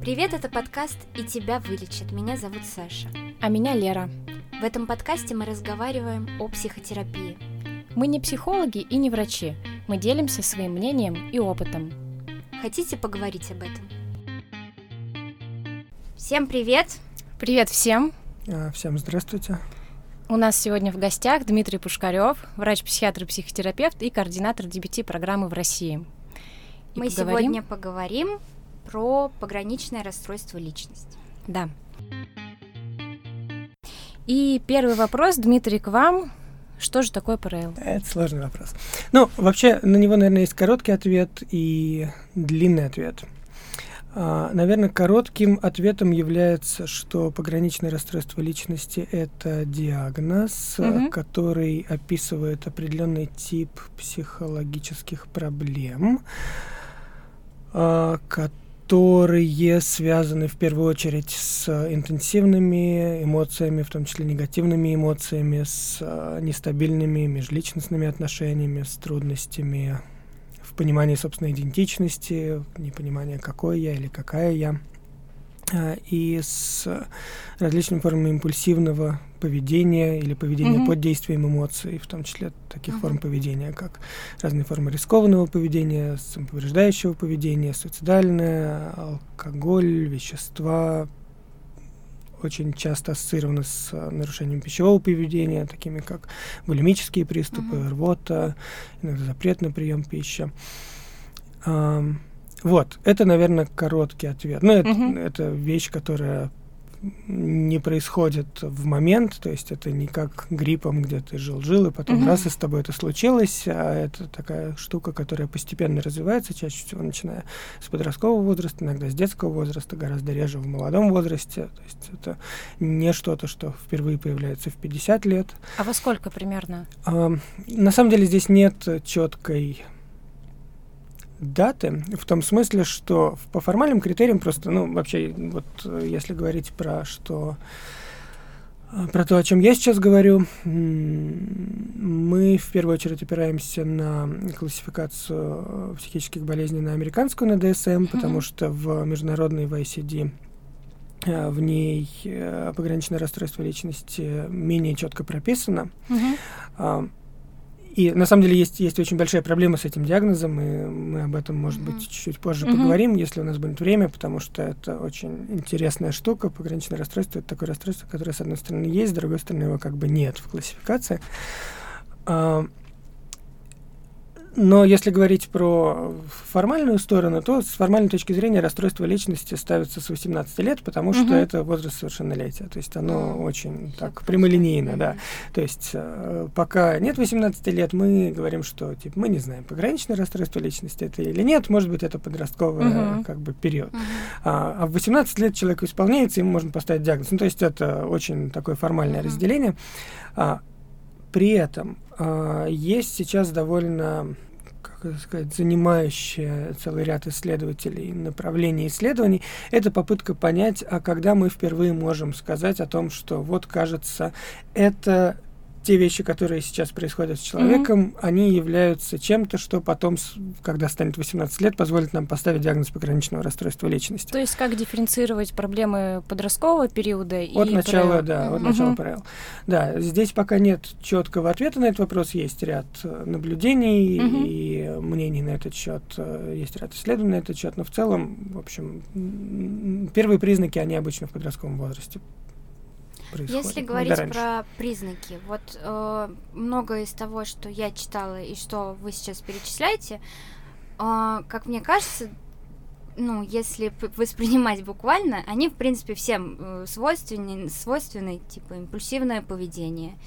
Привет, это подкаст «И тебя вылечат». Меня зовут Саша. А меня Лера. В этом подкасте мы разговариваем о психотерапии. Мы не психологи и не врачи. Мы делимся своим мнением и опытом. Хотите поговорить об этом? Всем привет! Привет всем! А, всем здравствуйте! У нас сегодня в гостях Дмитрий Пушкарев, врач-психиатр и психотерапевт и координатор DBT-программы в России. И мы поговорим... сегодня поговорим про пограничное расстройство личности. Да. И первый вопрос, Дмитрий, к вам. Что же такое ПРЛ? Это сложный вопрос. Ну, вообще, на него, наверное, есть короткий ответ и длинный ответ. А, наверное, коротким ответом является, что пограничное расстройство личности – это диагноз, угу. который описывает определенный тип психологических проблем, а, которые связаны в первую очередь с интенсивными эмоциями, в том числе негативными эмоциями, с нестабильными межличностными отношениями, с трудностями в понимании собственной идентичности, непонимание, какой я или какая я, и с различными формами импульсивного поведения или поведения mm-hmm. под действием эмоций, в том числе таких mm-hmm. форм поведения, как разные формы рискованного поведения, самоповреждающего поведения, суицидальное, алкоголь, вещества, очень часто ассоциированы с э, нарушением пищевого поведения, такими как булимические приступы, uh-huh. рвота, иногда запрет на прием пищи. Um, вот, это, наверное, короткий ответ. Ну, это, uh-huh. это вещь, которая не происходит в момент, то есть это не как гриппом, где ты жил-жил, и потом mm-hmm. раз и с тобой это случилось, а это такая штука, которая постепенно развивается, чаще всего начиная с подросткового возраста, иногда с детского возраста, гораздо реже в молодом возрасте, то есть это не что-то, что впервые появляется в 50 лет. А во сколько примерно? А, на самом деле здесь нет четкой даты, в том смысле, что по формальным критериям просто, ну, вообще, вот э, если говорить про что э, про то, о чем я сейчас говорю, мы в первую очередь опираемся на классификацию э, психических болезней на американскую, на DSM, потому что в международной в ICD в ней пограничное расстройство личности менее четко прописано. Uh-huh. И на самом деле есть, есть очень большая проблема с этим диагнозом, и мы об этом, может быть, чуть-чуть позже mm-hmm. поговорим, если у нас будет время, потому что это очень интересная штука. Пограничное расстройство это такое расстройство, которое, с одной стороны, есть, с другой стороны, его как бы нет в классификации. А, но если говорить про формальную сторону, то с формальной точки зрения расстройство личности ставится с 18 лет, потому что uh-huh. это возраст совершеннолетия. То есть оно очень так прямолинейно, да. То есть э, пока нет 18 лет, мы говорим, что типа мы не знаем, пограничное расстройство личности это или нет, может быть, это подростковый uh-huh. как бы период. Uh-huh. А, а в 18 лет человек исполняется, ему можно поставить диагноз. Ну, то есть это очень такое формальное uh-huh. разделение. А, при этом э, есть сейчас довольно сказать, занимающая целый ряд исследователей направлений исследований, это попытка понять, а когда мы впервые можем сказать о том, что вот, кажется, это те вещи, которые сейчас происходят с человеком, mm-hmm. они являются чем-то, что потом, когда станет 18 лет, позволит нам поставить диагноз пограничного расстройства личности. То есть как дифференцировать проблемы подросткового периода от и начала, ПРЛ? да, от mm-hmm. начала ПРЛ. Да, здесь пока нет четкого ответа на этот вопрос, есть ряд э, наблюдений mm-hmm. и мнений на этот счет, э, есть ряд исследований на этот счет, но в целом, в общем, первые признаки они обычно в подростковом возрасте происходит. Если говорить про признаки, вот э, многое из того, что я читала и что вы сейчас перечисляете, э, как мне кажется, ну, если воспринимать буквально, они, в принципе, всем э, свойственны, свойственны, типа, импульсивное поведение,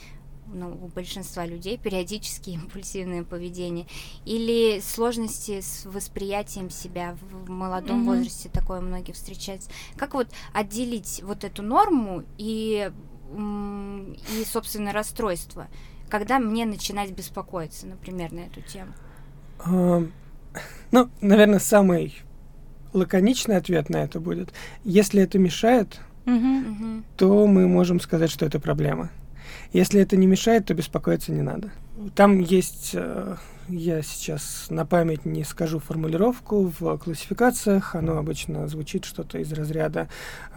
ну, у большинства людей периодически импульсивное поведение или сложности с восприятием себя в молодом mm-hmm. возрасте такое многие встречаются. Как вот отделить вот эту норму и и собственно расстройство, когда мне начинать беспокоиться, например, на эту тему? Uh, ну, наверное, самый лаконичный ответ на это будет: если это мешает, uh-huh. то мы можем сказать, что это проблема. Если это не мешает, то беспокоиться не надо. Там есть, э, я сейчас на память не скажу формулировку, в классификациях оно обычно звучит что-то из разряда,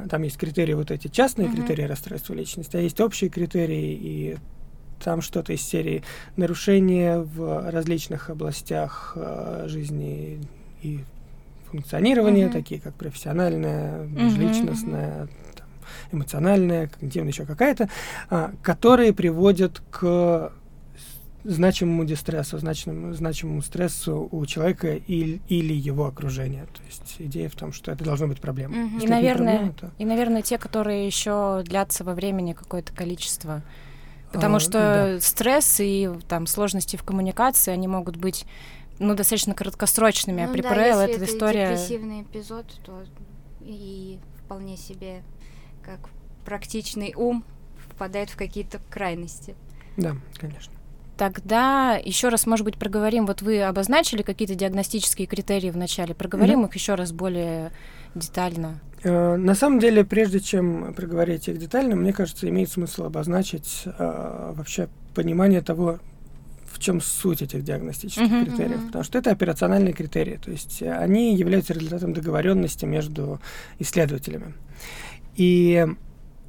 там есть критерии вот эти частные mm-hmm. критерии расстройства личности, а есть общие критерии, и там что-то из серии нарушения в различных областях э, жизни и функционирования, mm-hmm. такие как профессиональное, межличностное, mm-hmm. Там, эмоциональное, когнитивное еще какая-то, э, которые приводят к значимому дистрессу, значимому, значимому стрессу у человека или, или его окружения. То есть идея в том, что это должно быть проблемой. Mm-hmm. И, наверное, проблема, то... и, наверное, те, которые еще длятся во времени какое-то количество. Потому а, что да. стресс и там сложности в коммуникации, они могут быть ну, достаточно краткосрочными, а ну, а при да, ПРЛ это, это история... депрессивный эпизод, то и вполне себе как практичный ум впадает в какие-то крайности. Да, конечно. Тогда еще раз, может быть, проговорим. Вот вы обозначили какие-то диагностические критерии в начале. Проговорим mm-hmm. их еще раз более детально. Э, на самом деле, прежде чем проговорить их детально, мне кажется, имеет смысл обозначить э, вообще понимание того, в чем суть этих диагностических uh-huh, критериев, uh-huh. потому что это операциональные критерии, то есть они являются результатом договоренности между исследователями. И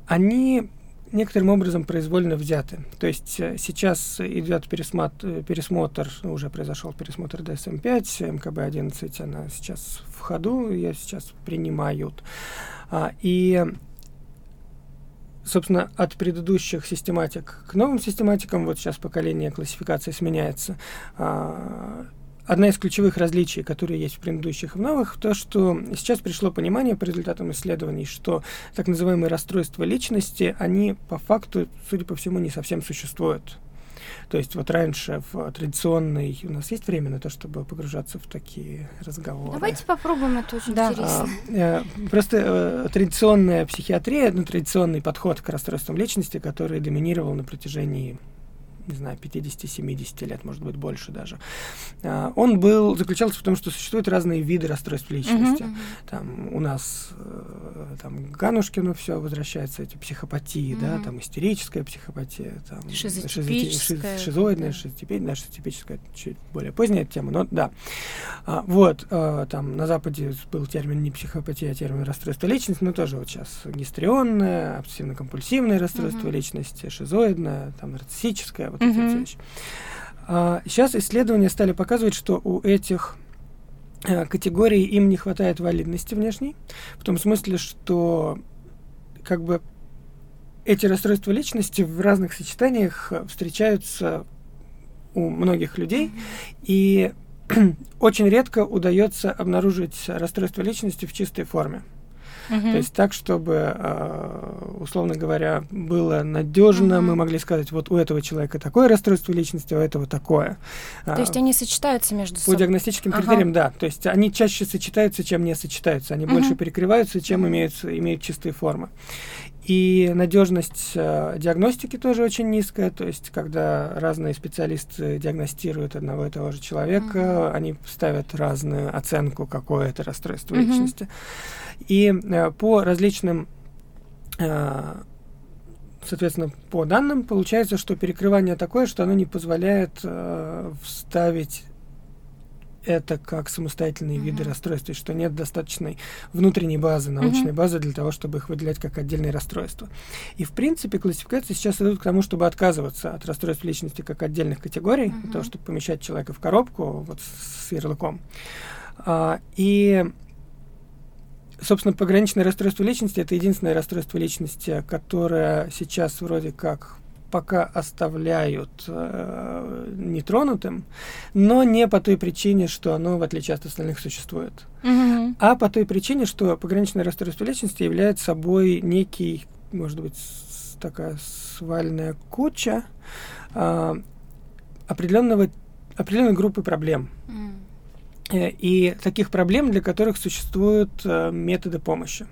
они некоторым образом произвольно взяты. То есть э, сейчас идет пересмотр, пересмотр, уже произошел пересмотр DSM-5, МКБ-11, она сейчас в ходу, ее сейчас принимают. А, и собственно, от предыдущих систематик к новым систематикам, вот сейчас поколение классификации сменяется, а, одна из ключевых различий, которые есть в предыдущих и в новых, то, что сейчас пришло понимание по результатам исследований, что так называемые расстройства личности, они по факту, судя по всему, не совсем существуют. То есть вот раньше в традиционной... У нас есть время на то, чтобы погружаться в такие разговоры? Давайте попробуем, это очень да. интересно. А, э, просто э, традиционная психиатрия, ну, традиционный подход к расстройствам личности, который доминировал на протяжении не знаю, 50-70 лет, может быть, больше даже. А, он был, заключался в том, что существуют разные виды расстройств личности. Uh-huh. Там у нас э, там Ганушкину все возвращается, эти психопатии, uh-huh. да, там истерическая психопатия, там шизотипическая, шизоидная, шизотипическая, да, шизотипическая, чуть более поздняя тема, но да. А, вот, а, там на Западе был термин не психопатия, а термин расстройство личности, но тоже вот сейчас гистрионное, обсессивно-компульсивное расстройство uh-huh. личности, шизоидное, там нарциссическое, вот mm-hmm. эти вещи. А, сейчас исследования стали показывать, что у этих а, категорий им не хватает валидности внешней, в том смысле, что как бы эти расстройства личности в разных сочетаниях встречаются у многих людей, mm-hmm. и очень редко удается обнаружить расстройство личности в чистой форме. Uh-huh. То есть так, чтобы, а, условно говоря, было надежно, uh-huh. мы могли сказать, вот у этого человека такое расстройство личности, у этого такое. То есть они сочетаются между собой? По диагностическим uh-huh. критериям, да. То есть они чаще сочетаются, чем не сочетаются. Они uh-huh. больше перекрываются, чем имеют, имеют чистые формы. И надежность э, диагностики тоже очень низкая, то есть когда разные специалисты диагностируют одного и того же человека, mm-hmm. они ставят разную оценку, какое это расстройство mm-hmm. личности. И э, по различным э, соответственно, по данным получается, что перекрывание такое, что оно не позволяет э, вставить это как самостоятельные mm-hmm. виды расстройств, то есть что нет достаточной внутренней базы, научной mm-hmm. базы для того, чтобы их выделять как отдельные расстройства. И, в принципе, классификации сейчас идут к тому, чтобы отказываться от расстройств личности как отдельных категорий, mm-hmm. для того, чтобы помещать человека в коробку вот с ярлыком. А, и Собственно, пограничное расстройство личности это единственное расстройство личности, которое сейчас вроде как пока оставляют э, нетронутым, но не по той причине, что оно, в отличие от остальных, существует, mm-hmm. а по той причине, что пограничное расстройство личности является собой некий, может быть, такая свальная куча э, определенного, определенной группы проблем. Mm. И таких проблем, для которых существуют э, методы помощи.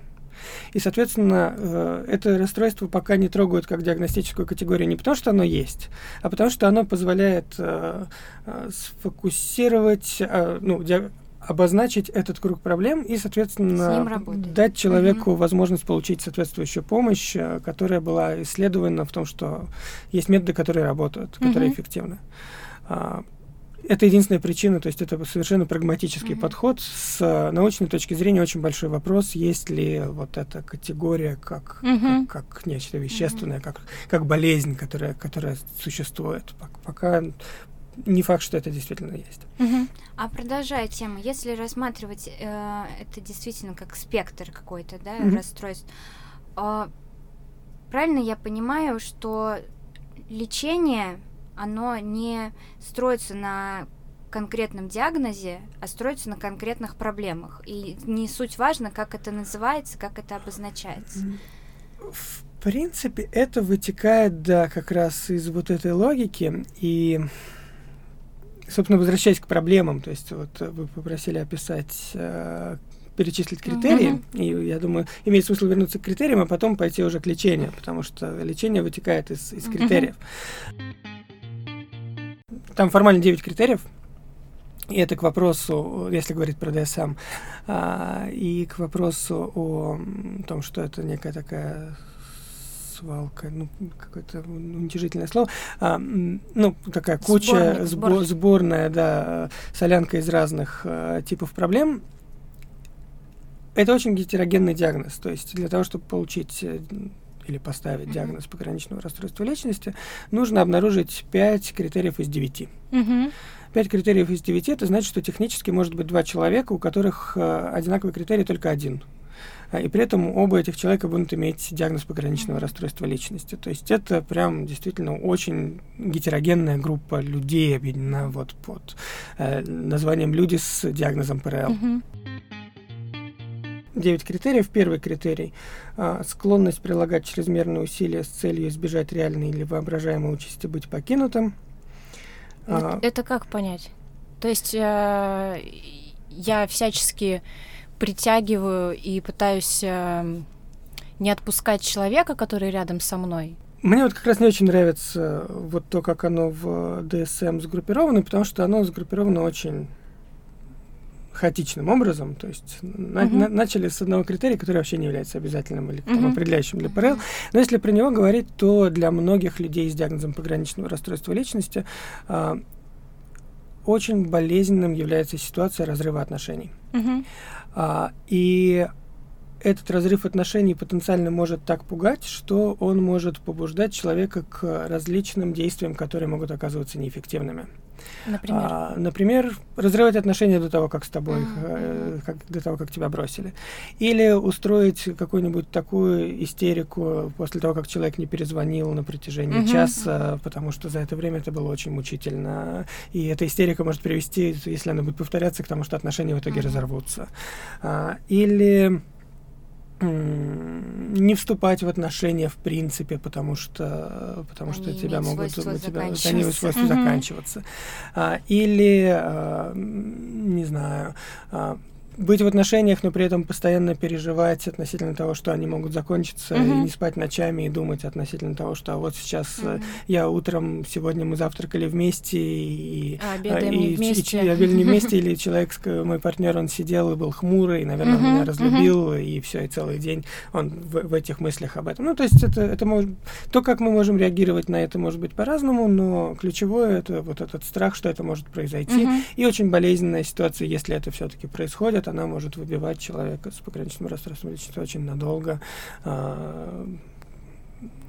И, соответственно, э, это расстройство пока не трогают как диагностическую категорию не потому, что оно есть, а потому что оно позволяет э, э, сфокусировать, ну, обозначить этот круг проблем и, соответственно, дать человеку угу. возможность получить соответствующую помощь, которая была исследована в том, что есть методы, которые работают, которые угу. эффективны. Это единственная причина, то есть это совершенно прагматический mm-hmm. подход. С э, научной точки зрения очень большой вопрос, есть ли вот эта категория как, mm-hmm. как, как нечто вещественное, mm-hmm. как, как болезнь, которая, которая существует. Пока не факт, что это действительно есть. Угу. А продолжая тему, если рассматривать э, это действительно как спектр какой-то, да, угу. расстройств, э, правильно я понимаю, что лечение оно не строится на конкретном диагнозе, а строится на конкретных проблемах. И не суть важно, как это называется, как это обозначается. В принципе, это вытекает, да, как раз из вот этой логики. И, собственно, возвращаясь к проблемам, то есть вот вы попросили описать э, перечислить критерии, uh-huh. и я думаю, имеет смысл вернуться к критериям, а потом пойти уже к лечению, потому что лечение вытекает из, из критериев. Uh-huh. Там формально 9 критериев. И это к вопросу, если говорить про ДСМ, а, и к вопросу о том, что это некая такая свалка, ну, какое-то уничижительное слово, а, ну, такая куча, сборник, сбор, сборная, да, солянка из разных а, типов проблем. Это очень гетерогенный диагноз, то есть для того, чтобы получить э, или поставить mm-hmm. диагноз пограничного расстройства личности, нужно обнаружить 5 критериев из 9. Mm-hmm. 5 критериев из 9 это значит, что технически может быть два человека, у которых э, одинаковый критерий только один. А, и при этом оба этих человека будут иметь диагноз пограничного расстройства личности. То есть это прям действительно очень гетерогенная группа людей, объединена вот под э, названием люди с диагнозом ПРЛ. Mm-hmm. 9 критериев. Первый критерий а, – склонность прилагать чрезмерные усилия с целью избежать реальной или воображаемой участи быть покинутым. А, это, это как понять? То есть э, я всячески притягиваю и пытаюсь э, не отпускать человека, который рядом со мной. Мне вот как раз не очень нравится вот то, как оно в DSM сгруппировано, потому что оно сгруппировано очень хаотичным образом, то есть uh-huh. на, на, начали с одного критерия, который вообще не является обязательным или uh-huh. определяющим для ПРЛ, но если про него говорить, то для многих людей с диагнозом пограничного расстройства личности э, очень болезненным является ситуация разрыва отношений. Uh-huh. А, и этот разрыв отношений потенциально может так пугать, что он может побуждать человека к различным действиям, которые могут оказываться неэффективными. Например? А, например, разрывать отношения до того, как с тобой, mm-hmm. как, до того, как тебя бросили. Или устроить какую-нибудь такую истерику после того, как человек не перезвонил на протяжении mm-hmm. часа, потому что за это время это было очень мучительно. И эта истерика может привести, если она будет повторяться, к тому, что отношения в итоге mm-hmm. разорвутся. А, или не вступать в отношения в принципе, потому что потому они что тебя могут тебя, заканчиваться. они свойства угу. заканчиваться. А, или а, не знаю. А, быть в отношениях, но при этом постоянно переживать относительно того, что они могут закончиться, mm-hmm. и не спать ночами и думать относительно того, что а вот сейчас mm-hmm. я утром, сегодня мы завтракали вместе и, а, обедаем и, не вместе. И, и, обедали не вместе, или человек, мой партнер, он сидел и был хмурый, и, наверное, mm-hmm. меня разлюбил, mm-hmm. и все, и целый день он в, в этих мыслях об этом. Ну, то есть это, это может, то, как мы можем реагировать на это, может быть по-разному, но ключевое это вот этот страх, что это может произойти, mm-hmm. и очень болезненная ситуация, если это все-таки происходит, она может выбивать человека с пограничным расстройством личности очень надолго. А,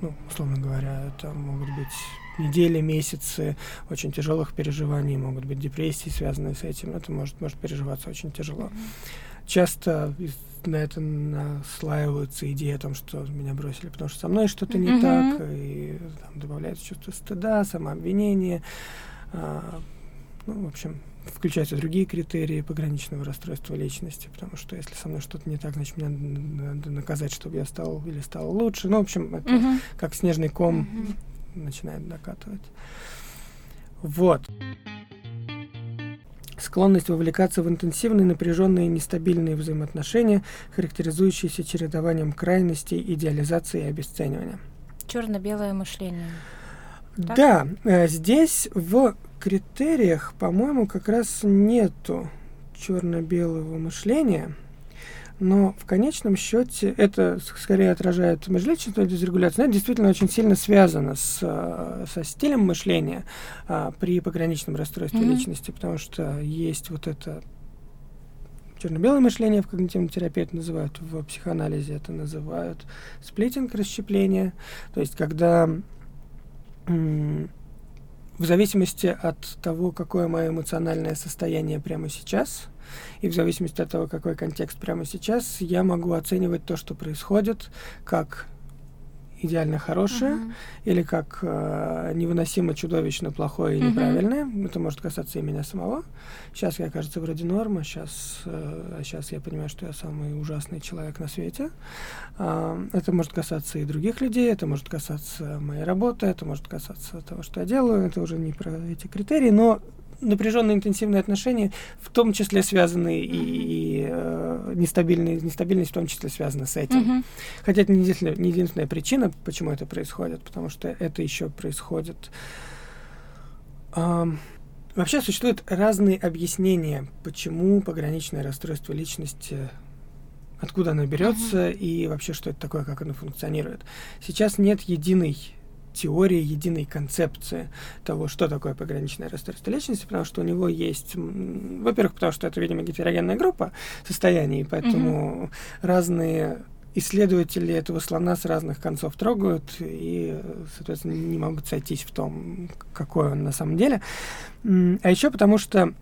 ну, условно говоря, это могут быть недели, месяцы очень тяжелых переживаний, могут быть депрессии, связанные с этим. Это может, может переживаться очень тяжело. Часто на это наслаиваются идеи о том, что меня бросили, потому что со мной что-то не так, и там, добавляется чувство стыда, самообвинение. А, ну, в общем, включаются другие критерии пограничного расстройства личности, потому что если со мной что-то не так, значит, мне надо наказать, чтобы я стал или стал лучше. Ну, в общем, это угу. как снежный ком угу. начинает накатывать. Вот. Склонность вовлекаться в интенсивные, напряженные, нестабильные взаимоотношения, характеризующиеся чередованием крайностей, идеализации и обесценивания. Черно-белое мышление. Так? Да, э, здесь в критериях, по-моему, как раз нету черно-белого мышления, но в конечном счете это скорее отражает межличностную дисрегуляцию, но это действительно очень сильно связано с, со стилем мышления а, при пограничном расстройстве mm-hmm. личности, потому что есть вот это черно-белое мышление в когнитивной терапии это называют, в психоанализе это называют сплитинг, расщепление, то есть когда в зависимости от того, какое мое эмоциональное состояние прямо сейчас, и в зависимости от того, какой контекст прямо сейчас, я могу оценивать то, что происходит, как идеально хорошее uh-huh. или как э, невыносимо чудовищно плохое и uh-huh. неправильное. Это может касаться и меня самого. Сейчас я, кажется, вроде норма, сейчас, э, сейчас я понимаю, что я самый ужасный человек на свете. Э, это может касаться и других людей, это может касаться моей работы, это может касаться того, что я делаю. Это уже не про эти критерии, но напряженные интенсивные отношения, в том числе связаны mm-hmm. и, и э, нестабильные, нестабильность в том числе связана с этим. Mm-hmm. Хотя это не единственная, не единственная причина, почему это происходит, потому что это еще происходит. Эм, вообще существуют разные объяснения, почему пограничное расстройство личности откуда оно берется mm-hmm. и вообще что это такое, как оно функционирует. Сейчас нет единой теории, единой концепции того, что такое пограничное расстройство личности, потому что у него есть, во-первых, потому что это, видимо, гетерогенная группа состояний, поэтому mm-hmm. разные исследователи этого слона с разных концов трогают и, соответственно, не могут сойтись в том, какой он на самом деле. А еще потому что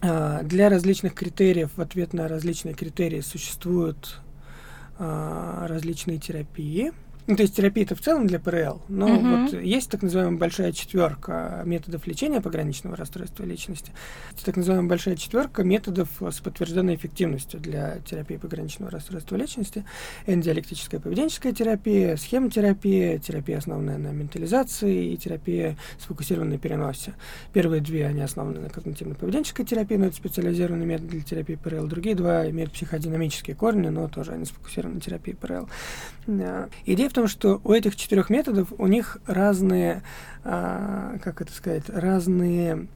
а, для различных критериев, в ответ на различные критерии существуют а, различные терапии, ну, то есть терапия это в целом для ПРЛ, но угу. вот есть так называемая большая четверка методов лечения пограничного расстройства личности, так называемая большая четверка методов с подтвержденной эффективностью для терапии пограничного расстройства личности. Эндиалектическая поведенческая терапия, схемотерапия, терапия, основанная на ментализации и терапия, сфокусированной переносе. Первые две, они основаны на когнитивно-поведенческой терапии, но это специализированный метод для терапии ПРЛ. Другие два имеют психодинамические корни, но тоже они сфокусированы на терапии ПРЛ. Идея том, что у этих четырех методов у них разные, а, как это сказать, разные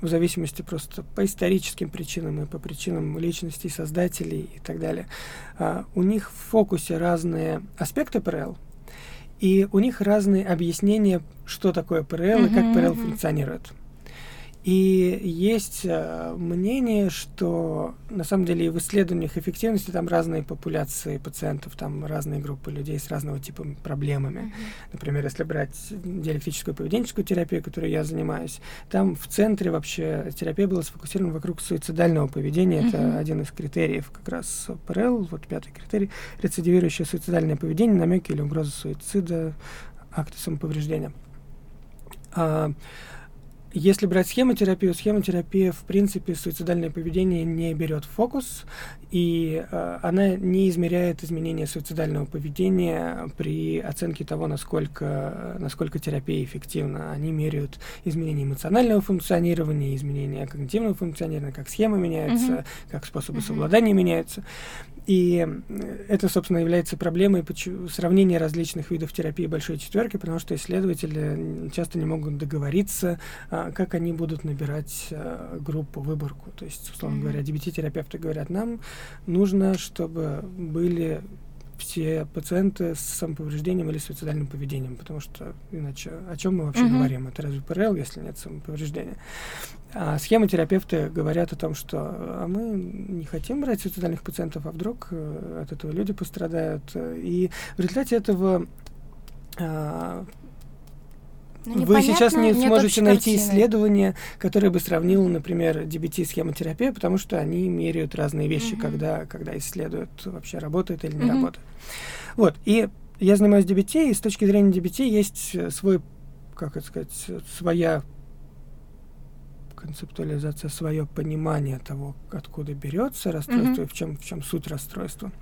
в зависимости просто по историческим причинам и по причинам личностей создателей и так далее. А, у них в фокусе разные аспекты ПРЛ, и у них разные объяснения, что такое ПРЛ и как ПРЛ функционирует. И есть э, мнение, что на самом деле в исследованиях эффективности там разные популяции пациентов, там разные группы людей с разного типа проблемами. Mm-hmm. Например, если брать диалектическую поведенческую терапию, которой я занимаюсь, там в центре вообще терапия была сфокусирована вокруг суицидального поведения. Mm-hmm. Это один из критериев как раз ПРЛ, вот пятый критерий, рецидивирующее суицидальное поведение, намеки или угроза суицида, акты самоповреждения. А, если брать схемотерапию, схемотерапия, в принципе, суицидальное поведение не берет в фокус, и э, она не измеряет изменения суицидального поведения при оценке того, насколько, насколько терапия эффективна. Они меряют изменения эмоционального функционирования, изменения когнитивного функционирования, как схема меняется, uh-huh. как способы uh-huh. совладания меняются. И это, собственно, является проблемой сравнения различных видов терапии большой четверки, потому что исследователи часто не могут договориться, а, как они будут набирать а, группу, выборку. То есть, условно mm-hmm. говоря, DBT-терапевты говорят, нам нужно, чтобы были все пациенты с самоповреждением или суицидальным поведением, потому что иначе о чем мы вообще mm-hmm. говорим? Это разве ПРЛ, если нет самоповреждения? А схемотерапевты говорят о том, что а мы не хотим брать суицидальных пациентов, а вдруг э, от этого люди пострадают. И в результате этого а, ну, Вы сейчас не сможете найти картины. исследование, которое бы сравнило, например, DBT схемотерапию, потому что они меряют разные вещи, mm-hmm. когда, когда исследуют, вообще работает или не mm-hmm. работает. Вот, и я занимаюсь DBT, и с точки зрения DBT есть свой, как это сказать, своя концептуализация, свое понимание того, откуда берется расстройство mm-hmm. и в чем, в чем суть расстройства.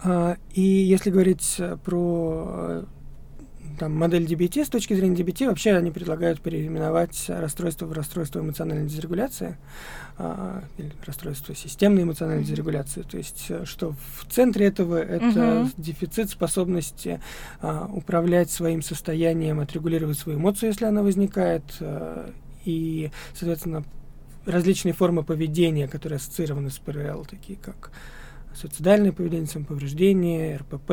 А, и если говорить про там, модель DBT, с точки зрения DBT, вообще они предлагают переименовать расстройство в расстройство эмоциональной дисрегуляции, а, или расстройство системной эмоциональной дисрегуляции. То есть, э, что в центре этого это uh-huh. дефицит способности а, управлять своим состоянием, отрегулировать свою эмоцию, если она возникает, а, и, соответственно, различные формы поведения, которые ассоциированы с ПРЛ, такие как суицидальное поведение, самоповреждение, РПП,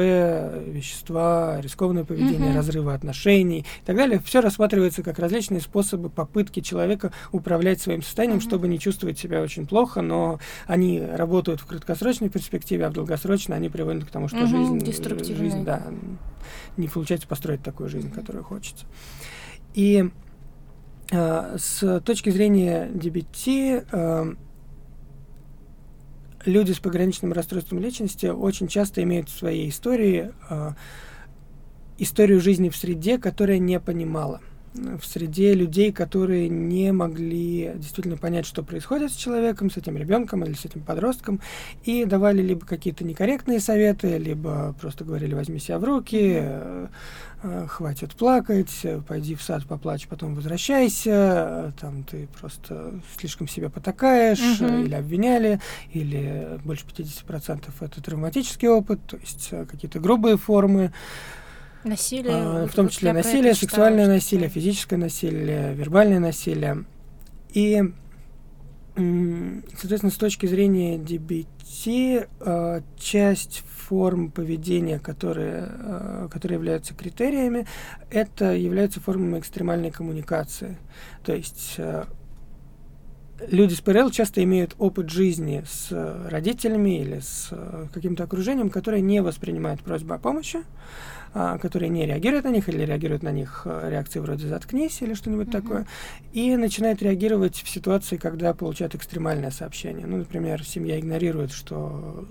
вещества, рискованное поведение, mm-hmm. разрывы отношений и так далее. Все рассматривается как различные способы попытки человека управлять своим состоянием, mm-hmm. чтобы не чувствовать себя очень плохо, но они работают в краткосрочной перспективе, а в долгосрочной они приводят к тому, что mm-hmm. жизнь, жизнь да, не получается построить такую жизнь, которую хочется. И э, с точки зрения DBT э, люди с пограничным расстройством личности очень часто имеют в своей истории э, историю жизни в среде, которая не понимала в среде людей, которые не могли действительно понять, что происходит с человеком, с этим ребенком или с этим подростком, и давали либо какие-то некорректные советы, либо просто говорили возьми себя в руки, э, э, хватит плакать, пойди в сад поплачь, потом возвращайся, там ты просто слишком себя потакаешь, mm-hmm. или обвиняли, или больше 50% это травматический опыт, то есть э, какие-то грубые формы. Насилие. А, в том числе насилие, сексуальное насилие, физическое насилие, вербальное насилие. И, соответственно, с точки зрения DBT, а, часть форм поведения, которые, а, которые являются критериями, это являются формами экстремальной коммуникации. То есть а, люди с ПРЛ часто имеют опыт жизни с родителями или с каким-то окружением, которое не воспринимает просьбу о помощи, которые не реагируют на них или реагируют на них э, реакции вроде «заткнись» или что-нибудь mm-hmm. такое, и начинают реагировать в ситуации, когда получают экстремальное сообщение. Ну, например, семья игнорирует, что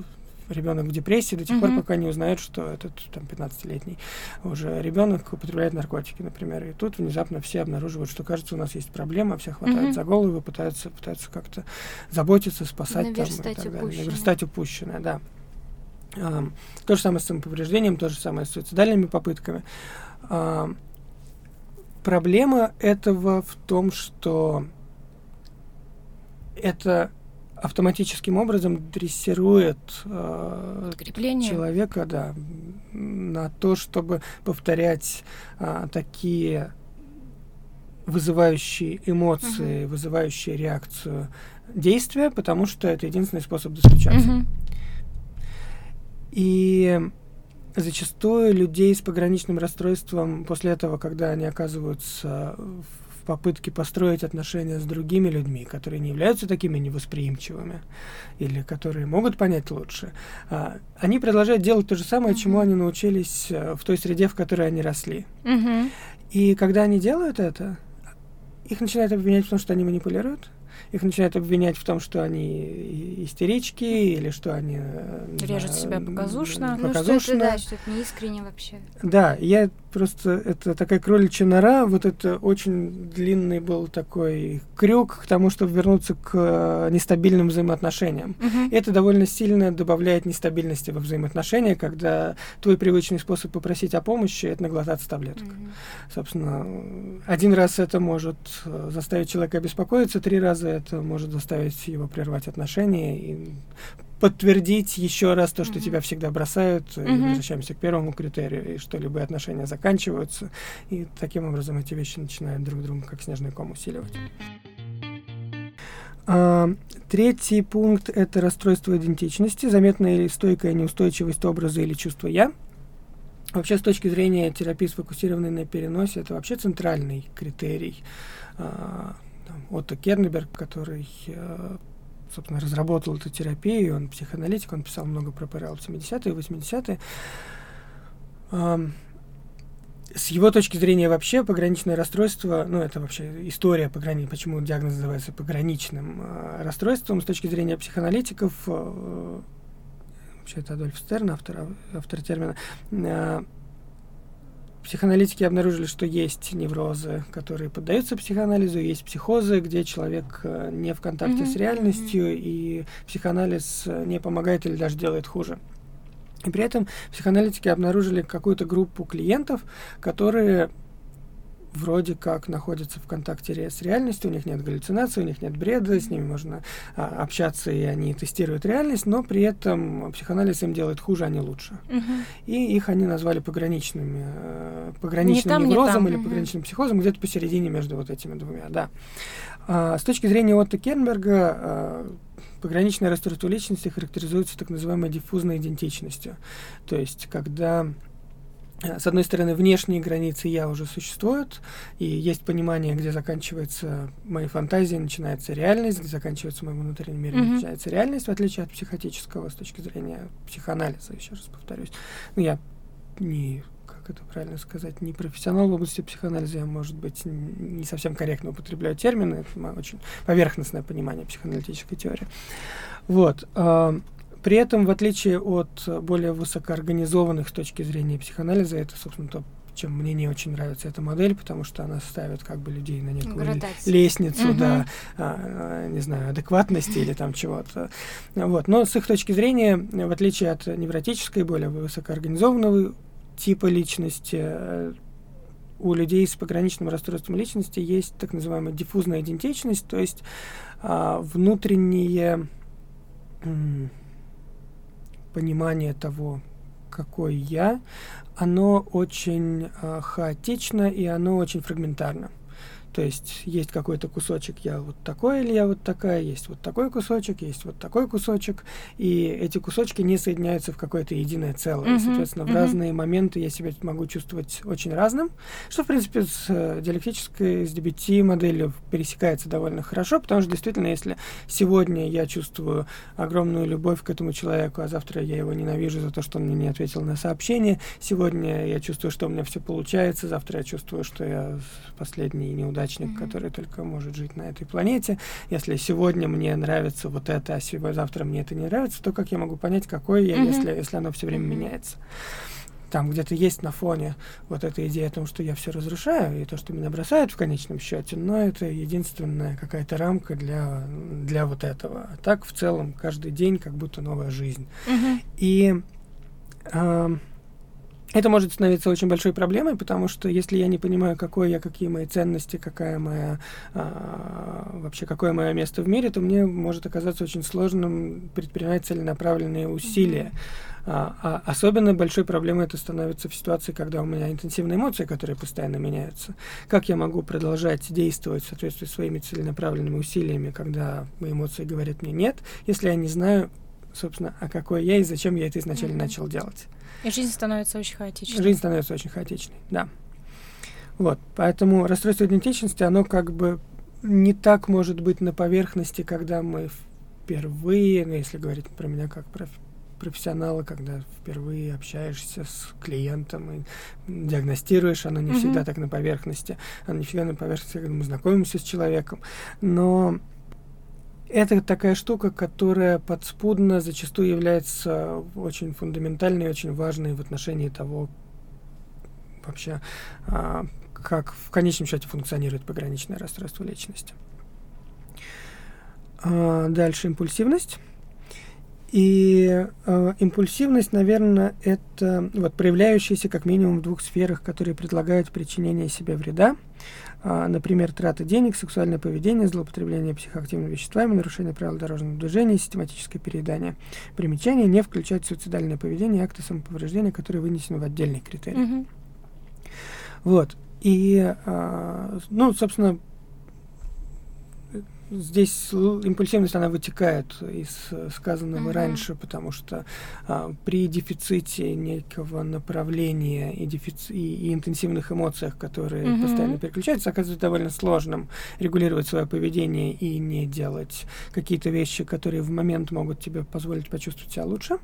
ребенок в депрессии до тех mm-hmm. пор, пока не узнает, что этот там 15-летний уже ребенок употребляет наркотики, например. И тут внезапно все обнаруживают, что кажется, у нас есть проблема, все хватают mm-hmm. за голову, пытаются, пытаются как-то заботиться, спасать там и так далее. Наверстать упущенное, да. То же самое с самоповреждением, то же самое с суицидальными попытками. Проблема этого в том, что это автоматическим образом дрессирует э, человека да, на то, чтобы повторять э, такие вызывающие эмоции, uh-huh. вызывающие реакцию действия, потому что это единственный способ достучаться. Uh-huh. И зачастую людей с пограничным расстройством после этого, когда они оказываются в попытке построить отношения с другими людьми, которые не являются такими невосприимчивыми или которые могут понять лучше, а, они продолжают делать то же самое, mm-hmm. чему они научились э, в той среде, в которой они росли. Mm-hmm. И когда они делают это, их начинают обвинять в том, что они манипулируют, их начинают обвинять в том, что они истерички или что они... Э, Режут да, себя показушно. показушно. Ну, что это, да, что это не искренне вообще. Да, я просто... Это такая кроличья нора, вот это очень длинный был такой крюк к тому, чтобы вернуться к э, нестабильным взаимоотношениям. Угу. Это довольно сильно добавляет нестабильности во взаимоотношения, когда твой привычный способ попросить о помощи — это наглотаться таблеток. Угу. Собственно, один раз это может э, заставить человека беспокоиться, три раза это может заставить его прервать отношения и подтвердить еще раз то, что mm-hmm. тебя всегда бросают, mm-hmm. и возвращаемся к первому критерию, и что любые отношения заканчиваются, и таким образом эти вещи начинают друг друга как снежный ком усиливать. А, третий пункт — это расстройство идентичности, заметная или стойкая неустойчивость образа или чувства «я». Вообще, с точки зрения терапии, сфокусированной на переносе, это вообще центральный критерий а, Отто Кернеберг, который, э, собственно, разработал эту терапию, он психоаналитик, он писал много про ПРЛ в 70-е и 80-е. С его точки зрения вообще пограничное расстройство, ну это вообще история пограни, почему диагноз называется пограничным э, расстройством, с точки зрения психоаналитиков, э, вообще это Адольф Стерн, автор, автор термина, Психоаналитики обнаружили, что есть неврозы, которые поддаются психоанализу, есть психозы, где человек э, не в контакте mm-hmm. с реальностью, mm-hmm. и психоанализ э, не помогает или даже делает хуже. И при этом психоаналитики обнаружили какую-то группу клиентов, которые вроде как находятся в контакте с реальностью, у них нет галлюцинаций, у них нет бреда, с ними можно а, общаться, и они тестируют реальность, но при этом психоанализ им делает хуже, а не лучше. Угу. И их они назвали пограничными, э, пограничным не неврозом там, или угу. пограничным психозом, где-то посередине между вот этими двумя, да. А, с точки зрения Отто Кернберга, а, пограничное расстройство личности характеризуется так называемой диффузной идентичностью. То есть, когда Э, с одной стороны, внешние границы я уже существуют, и есть понимание, где заканчивается мои фантазии, начинается реальность, где заканчивается мой внутренний мир, mm-hmm. начинается реальность, в отличие от психотического, с точки зрения психоанализа, еще раз повторюсь. Ну, я не как это правильно сказать, не профессионал в области психоанализа, я, может быть, не совсем корректно употребляю термины, это очень поверхностное понимание психоаналитической теории. Вот. А, при этом, в отличие от более высокоорганизованных с точки зрения психоанализа, это, собственно, то, чем мне не очень нравится эта модель, потому что она ставит как бы людей на некую Градация. лестницу, угу. да, а, не знаю, адекватности или там чего-то. Вот. Но с их точки зрения, в отличие от невротической, более высокоорганизованного типа личности, у людей с пограничным расстройством личности есть так называемая диффузная идентичность, то есть а, внутренние понимание того, какой я, оно очень э, хаотично и оно очень фрагментарно. То есть есть какой-то кусочек, я вот такой или я вот такая, есть вот такой кусочек, есть вот такой кусочек, и эти кусочки не соединяются в какое-то единое целое. Mm-hmm. И, соответственно, в mm-hmm. разные моменты я себя могу чувствовать очень разным, что, в принципе, с э, диалектической, с DBT-моделью пересекается довольно хорошо, потому что, действительно, если сегодня я чувствую огромную любовь к этому человеку, а завтра я его ненавижу за то, что он мне не ответил на сообщение, сегодня я чувствую, что у меня все получается, завтра я чувствую, что я последний неудачник неудачник, mm-hmm. который только может жить на этой планете. Если сегодня мне нравится вот это, а сегодня, завтра мне это не нравится, то как я могу понять, какой я, mm-hmm. если, если оно все время mm-hmm. меняется? Там где-то есть на фоне вот эта идея о том, что я все разрушаю, и то, что меня бросает в конечном счете, но это единственная какая-то рамка для, для вот этого. А так в целом каждый день как будто новая жизнь. Mm-hmm. И э, это может становиться очень большой проблемой, потому что если я не понимаю, какой я, какие мои ценности, какая моя а, вообще какое мое место в мире, то мне может оказаться очень сложным предпринимать целенаправленные усилия. А, а особенно большой проблемой это становится в ситуации, когда у меня интенсивные эмоции, которые постоянно меняются. Как я могу продолжать действовать в соответствии с своими целенаправленными усилиями, когда мои эмоции говорят мне нет, если я не знаю, собственно, а какой я и зачем я это изначально mm-hmm. начал делать. И жизнь становится очень хаотичной. Жизнь становится очень хаотичной, да. Вот, поэтому расстройство идентичности, оно как бы не так может быть на поверхности, когда мы впервые, ну, если говорить про меня как про профессионала, когда впервые общаешься с клиентом и диагностируешь, оно не mm-hmm. всегда так на поверхности, оно не всегда на поверхности, когда мы знакомимся с человеком, но это такая штука, которая подспудно зачастую является очень фундаментальной, очень важной в отношении того, вообще, а, как в конечном счете функционирует пограничное расстройство личности. А, дальше импульсивность. И э, импульсивность, наверное, это вот проявляющаяся как минимум в двух сферах, которые предлагают причинение себе вреда. Э, например, трата денег, сексуальное поведение, злоупотребление психоактивными веществами, нарушение правил дорожного движения, систематическое переедание. Примечание не включать суицидальное поведение и акты самоповреждения, которые вынесены в отдельный критерий. Mm-hmm. Вот. И, э, ну, собственно, здесь импульсивность, она вытекает из сказанного uh-huh. раньше, потому что а, при дефиците некого направления и, дефици- и, и интенсивных эмоциях, которые uh-huh. постоянно переключаются, оказывается довольно сложным регулировать свое поведение и не делать какие-то вещи, которые в момент могут тебе позволить почувствовать себя лучше.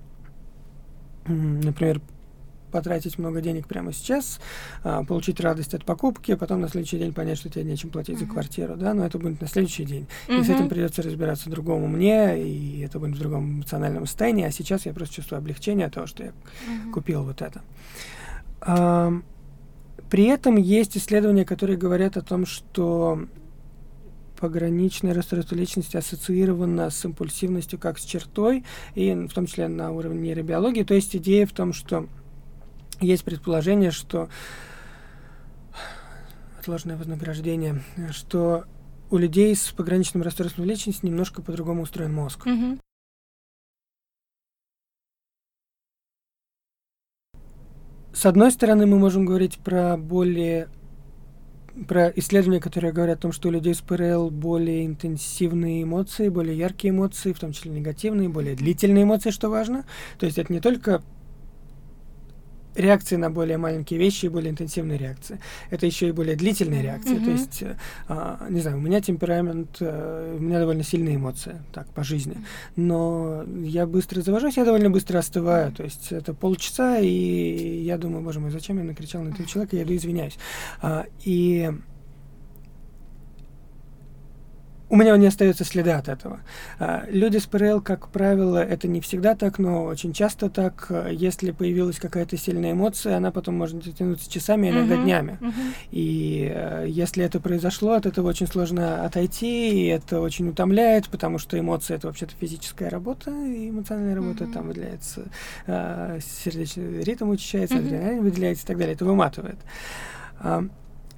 Например, потратить много денег прямо сейчас, а, получить радость от покупки, а потом на следующий день понять, что тебе нечем платить uh-huh. за квартиру, да, но это будет на следующий день. Uh-huh. И с этим придется разбираться другому мне, и это будет в другом эмоциональном состоянии, а сейчас я просто чувствую облегчение от того, что я uh-huh. купил вот это. А, при этом есть исследования, которые говорят о том, что пограничное расстройство личности ассоциировано с импульсивностью как с чертой, и в том числе на уровне нейробиологии. То есть идея в том, что есть предположение, что отложенное вознаграждение, что у людей с пограничным расстройством личности немножко по-другому устроен мозг. Mm-hmm. С одной стороны, мы можем говорить про более про исследования, которые говорят о том, что у людей с ПРЛ более интенсивные эмоции, более яркие эмоции, в том числе негативные, более длительные эмоции, что важно. То есть это не только реакции на более маленькие вещи и более интенсивные реакции. Это еще и более длительные реакции. Mm-hmm. То есть, э, не знаю, у меня темперамент, э, у меня довольно сильные эмоции, так, по жизни. Но я быстро завожусь, я довольно быстро остываю. То есть это полчаса, и я думаю, боже мой, зачем я накричал на этого человека, я иду извиняюсь. А, и у меня не остается следа от этого. А, люди с ПРЛ, как правило, это не всегда так, но очень часто так. Если появилась какая-то сильная эмоция, она потом может тянуться часами, иногда uh-huh, днями. Uh-huh. И э, если это произошло, от этого очень сложно отойти, и это очень утомляет, потому что эмоции это вообще-то физическая работа, и эмоциональная работа, uh-huh. там выделяется э, сердечный ритм учащается, uh-huh. адреналин выделяется и так далее. Это выматывает.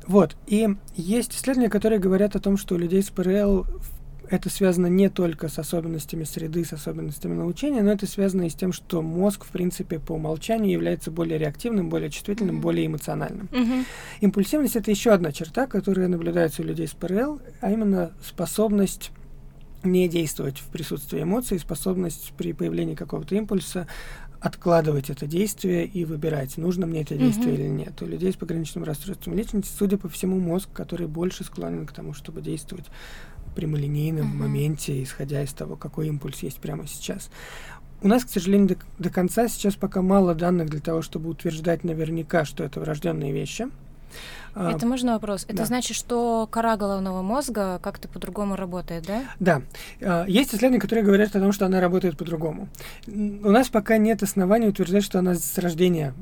Вот. И есть исследования, которые говорят о том, что у людей с ПРЛ это связано не только с особенностями среды, с особенностями научения, но это связано и с тем, что мозг, в принципе, по умолчанию является более реактивным, более чувствительным, mm-hmm. более эмоциональным. Mm-hmm. Импульсивность это еще одна черта, которая наблюдается у людей с ПРЛ, а именно способность не действовать в присутствии эмоций, способность при появлении какого-то импульса откладывать это действие и выбирать, нужно мне это действие mm-hmm. или нет. У людей с пограничным расстройством личности, судя по всему, мозг, который больше склонен к тому, чтобы действовать прямолинейно mm-hmm. в моменте, исходя из того, какой импульс есть прямо сейчас. У нас, к сожалению, до, до конца сейчас пока мало данных для того, чтобы утверждать наверняка, что это врожденные вещи. А, это можно вопрос? Это да. значит, что кора головного мозга как-то по-другому работает, да? Да. А, есть исследования, которые говорят о том, что она работает по-другому. У нас пока нет оснований утверждать, что она с рождения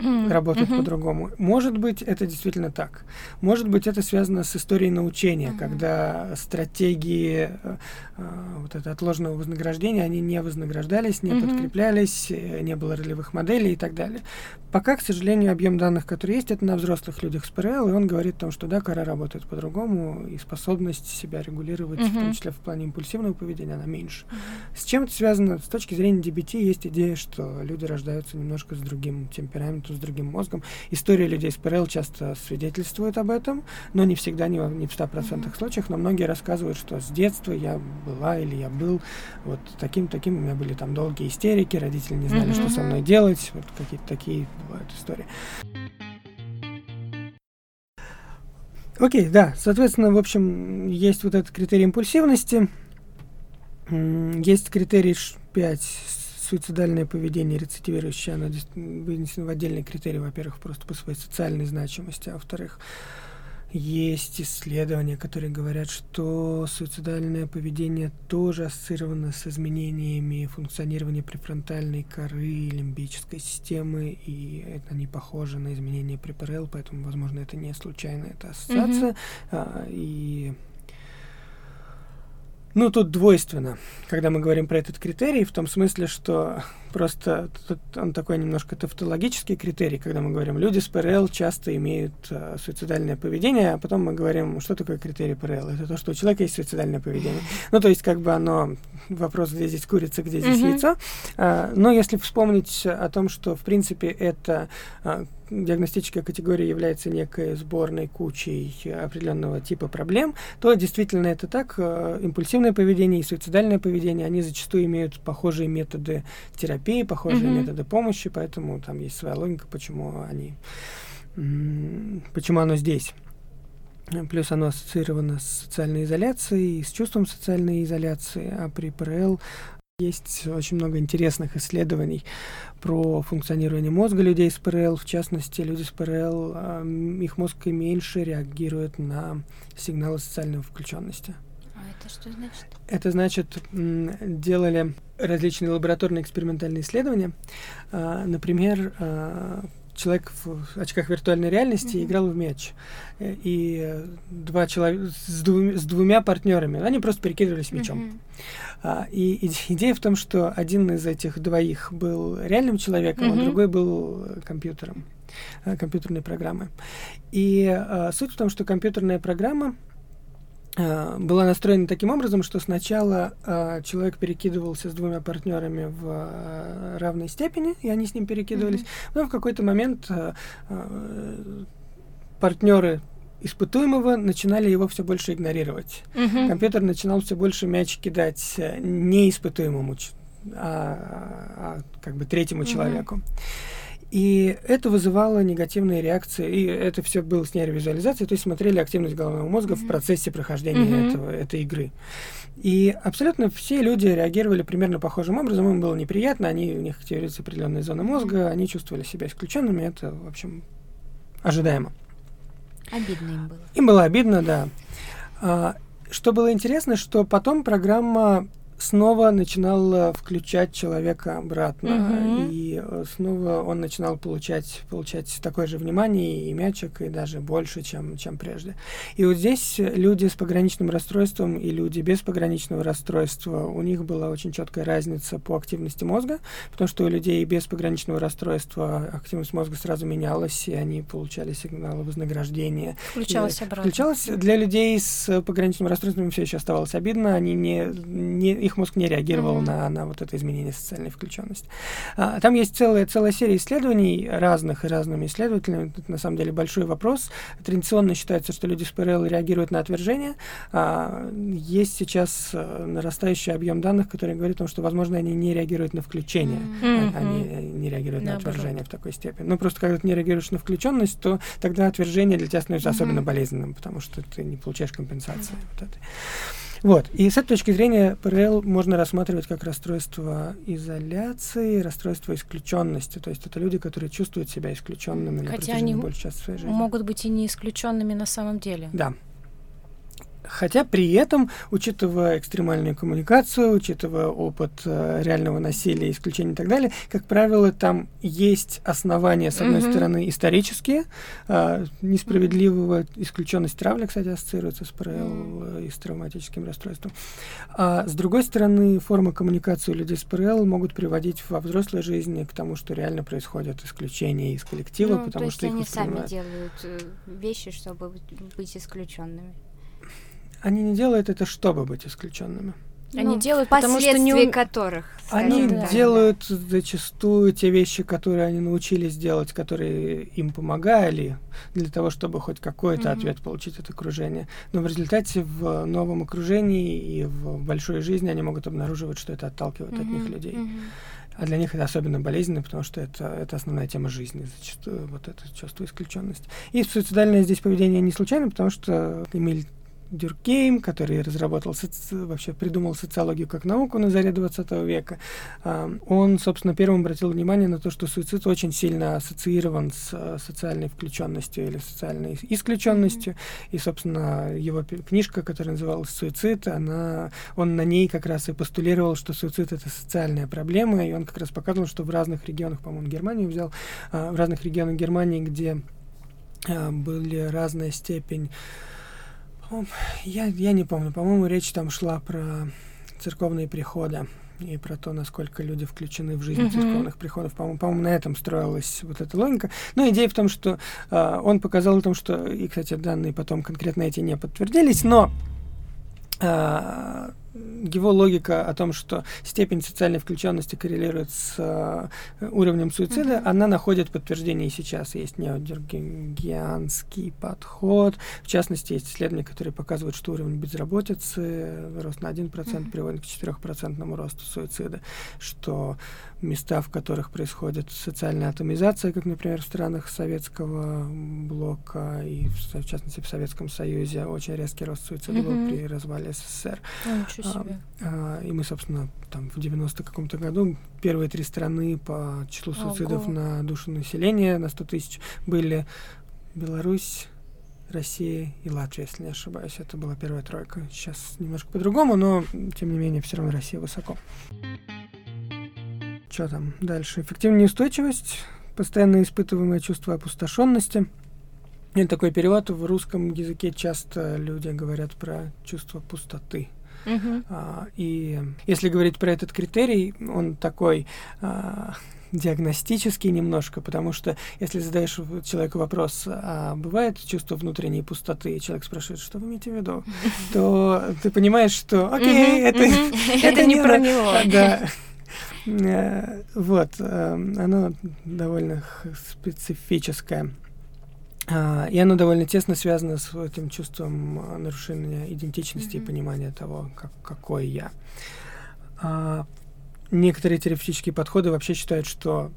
mm-hmm. работает mm-hmm. по-другому. Может быть, это действительно так. Может быть, это связано с историей научения, mm-hmm. когда стратегии э, э, вот это отложенного вознаграждения, они не вознаграждались, не mm-hmm. подкреплялись, э, не было ролевых моделей и так далее. Пока, к сожалению, объем данных, который есть, это на взрослых людях с ПРЛ, и он говорит о том, что да, кора работает по-другому, и способность себя регулировать, mm-hmm. в том числе в плане импульсивного поведения, она меньше. Mm-hmm. С чем это связано? С точки зрения DBT есть идея, что люди рождаются немножко с другим темпераментом, с другим мозгом. История людей с ПРЛ часто свидетельствует об этом, но не всегда, не, в, не в 100% mm-hmm. случаях, но многие рассказывают, что с детства я была или я был вот таким-таким, у меня были там долгие истерики, родители не знали, mm-hmm. что со мной делать, вот какие-то такие бывают истории. Окей, да, соответственно, в общем, есть вот этот критерий импульсивности, есть критерий 5 суицидальное поведение рецидивирующее, оно вынесено в отдельный критерий, во-первых, просто по своей социальной значимости, а во-вторых, есть исследования, которые говорят, что суицидальное поведение тоже ассоциировано с изменениями функционирования префронтальной коры лимбической системы, и это они похожи на изменения при ПРЛ, поэтому, возможно, это не случайно, это ассоциация. Mm-hmm. А, и ну, тут двойственно, когда мы говорим про этот критерий, в том смысле, что просто тут он такой немножко тавтологический критерий, когда мы говорим, люди с ПРЛ часто имеют э, суицидальное поведение, а потом мы говорим, что такое критерий ПРЛ? Это то, что у человека есть суицидальное поведение. Ну, то есть, как бы оно, вопрос, где здесь курица, где здесь mm-hmm. яйцо. А, но если вспомнить о том, что, в принципе, это а, диагностическая категория является некой сборной кучей определенного типа проблем, то действительно это так. Э, импульсивное поведение и суицидальное поведение, они зачастую имеют похожие методы терапии, похожие mm-hmm. методы помощи, поэтому там есть своя логика, почему они, почему оно здесь. Плюс оно ассоциировано с социальной изоляцией, с чувством социальной изоляции, а при ПРЛ есть очень много интересных исследований про функционирование мозга людей с ПРЛ. В частности, люди с ПРЛ, э, их мозг и меньше реагирует на сигналы социальной включенности. А это что значит? Это значит, делали различные лабораторные экспериментальные исследования. Э, например, э, человек в очках виртуальной реальности mm-hmm. играл в мяч. Э, и два человека с, двумя, с двумя партнерами, они просто перекидывались мячом. Mm-hmm. А, и идея в том, что один из этих двоих был реальным человеком, mm-hmm. а другой был компьютером, э, компьютерной программой. И а, суть в том, что компьютерная программа была настроена таким образом, что сначала э, человек перекидывался с двумя партнерами в э, равной степени, и они с ним перекидывались, mm-hmm. но в какой-то момент э, э, партнеры испытуемого начинали его все больше игнорировать. Мгм. Компьютер начинал все больше мяч кидать э, неиспытуемому, ч- а, а как бы третьему Мгм. человеку. И это вызывало негативные реакции, и это все было с нейровизуализацией, то есть смотрели активность головного мозга в Мгм. процессе прохождения Мгм. этого, этой игры. И абсолютно все люди реагировали примерно похожим образом, им было неприятно, они, у них активируются определенные зоны мозга, они чувствовали себя исключенными, это, в общем, ожидаемо. Обидно им было. Им было обидно, да. А, Что было интересно, что потом программа снова начинала включать человека обратно. Мгм. И э, снова он начинал получать, получать такое же внимание и мячик, и даже больше, чем, чем прежде. И вот здесь люди с пограничным расстройством и люди без пограничного расстройства, у них была очень четкая разница по активности мозга, потому что у людей без пограничного расстройства активность мозга сразу менялась, и они получали сигналы вознаграждения Включалась обратно. Включалось. Для людей с пограничным расстройством все еще оставалось обидно. Они не, не, их мозг не реагировал Мгм. на, на вот это изменение социальной включенности. А, там есть целая, целая серия исследований разных и разными исследователями. Это на самом деле большой вопрос. Традиционно считается, что люди с ПРЛ реагируют на отвержение. А, есть сейчас э, нарастающий объем данных, который говорит о том, что, возможно, они не реагируют на включение. А- Они не реагируют на Наоборот. отвержение в такой степени. Ну, просто когда ты не реагируешь на включенность, то тогда отвержение для тебя становится Мгм. особенно болезненным, потому что ты не получаешь компенсации. Вот, этой. Вот. И с этой точки зрения ПРЛ можно рассматривать как расстройство изоляции, расстройство исключенности. То есть это люди, которые чувствуют себя исключенными на Хотя протяжении они большей части своей жизни. Могут быть и не исключенными на самом деле. Да. Хотя при этом, учитывая экстремальную коммуникацию, учитывая опыт э, реального насилия, исключений и так далее, как правило, там есть основания, с одной Мгм. стороны, исторические, э, несправедливого исключенность травли, кстати, ассоциируется с ПРЛ э, и с травматическим расстройством. А с другой стороны, формы коммуникации у людей с ПРЛ могут приводить во взрослой жизни к тому, что реально происходят исключения из коллектива, Ну, потому то есть что их они сами воспринимают. делают э, вещи, чтобы быть исключенными. Они не делают это, чтобы быть исключенными. Они делают, потому что не ум- которых. Они да. делают зачастую те вещи, которые они научились делать, которые им помогали для того, чтобы хоть какой-то Мгм. ответ получить от окружения. Но в результате в новом окружении и в большой жизни они могут обнаруживать, что это отталкивает от них людей. мгм. А для них это особенно болезненно, потому что это, это основная тема жизни, зачастую вот это чувство исключенности. И суицидальное здесь поведение не случайно, потому что Эмиль Дюркейм, который разработал, вообще придумал социологию как науку на заре 20 века, он, собственно, первым обратил внимание на то, что суицид очень сильно ассоциирован с э, социальной включенностью или социальной исключенностью. И, собственно, его книжка, которая называлась «Суицид», она, он на ней как раз и постулировал, что суицид — это социальная проблема, и он как раз показывал, что в разных регионах, по-моему, Германию взял, а, в разных регионах Германии, где а, были разная степень я, я не помню, по-моему, речь там шла про церковные приходы и про то, насколько люди включены в жизнь Мгм. церковных приходов. По-моему, по-моему, на этом строилась вот эта логика. Но идея в том, что а, он показал о том, что, и, кстати, данные потом конкретно эти не подтвердились, но а, его логика о том, что степень социальной включенности коррелирует с а, уровнем суицида, Мгм. она находит подтверждение и сейчас. Есть неодергианский подход. В частности, есть исследования, которые показывают, что уровень безработицы, рост на 1% Мгм. приводит к 4% росту суицида, что места, в которых происходит социальная атомизация, как, например, в странах советского блока и, в, в частности, в Советском Союзе, очень резкий рост суицида был Мгм. при развале СССР. О, А, себе. А, И мы, собственно, там в 90 каком-то году первые три страны по числу суицидов Ого. на душу населения на 100 тысяч были Беларусь, Россия и Латвия, если не ошибаюсь. Это была первая тройка. Сейчас немножко по-другому, но тем не менее все равно Россия высоко. Что там дальше? Эффективная неустойчивость, постоянно испытываемое чувство опустошенности. Это такой перевод в русском языке часто люди говорят про чувство пустоты. А, И если говорить про этот критерий, он такой а, диагностический немножко, потому что если задаешь человеку вопрос, а бывает чувство внутренней пустоты, и человек спрашивает, что вы имеете в виду, то ты понимаешь, что окей, это. Это не про него. да. Э, Вот, э, оно довольно специфическое. А, и оно довольно тесно связано с этим чувством а, нарушения идентичности mm-hmm. и понимания того, как, какой я. А, некоторые терапевтические подходы вообще считают, что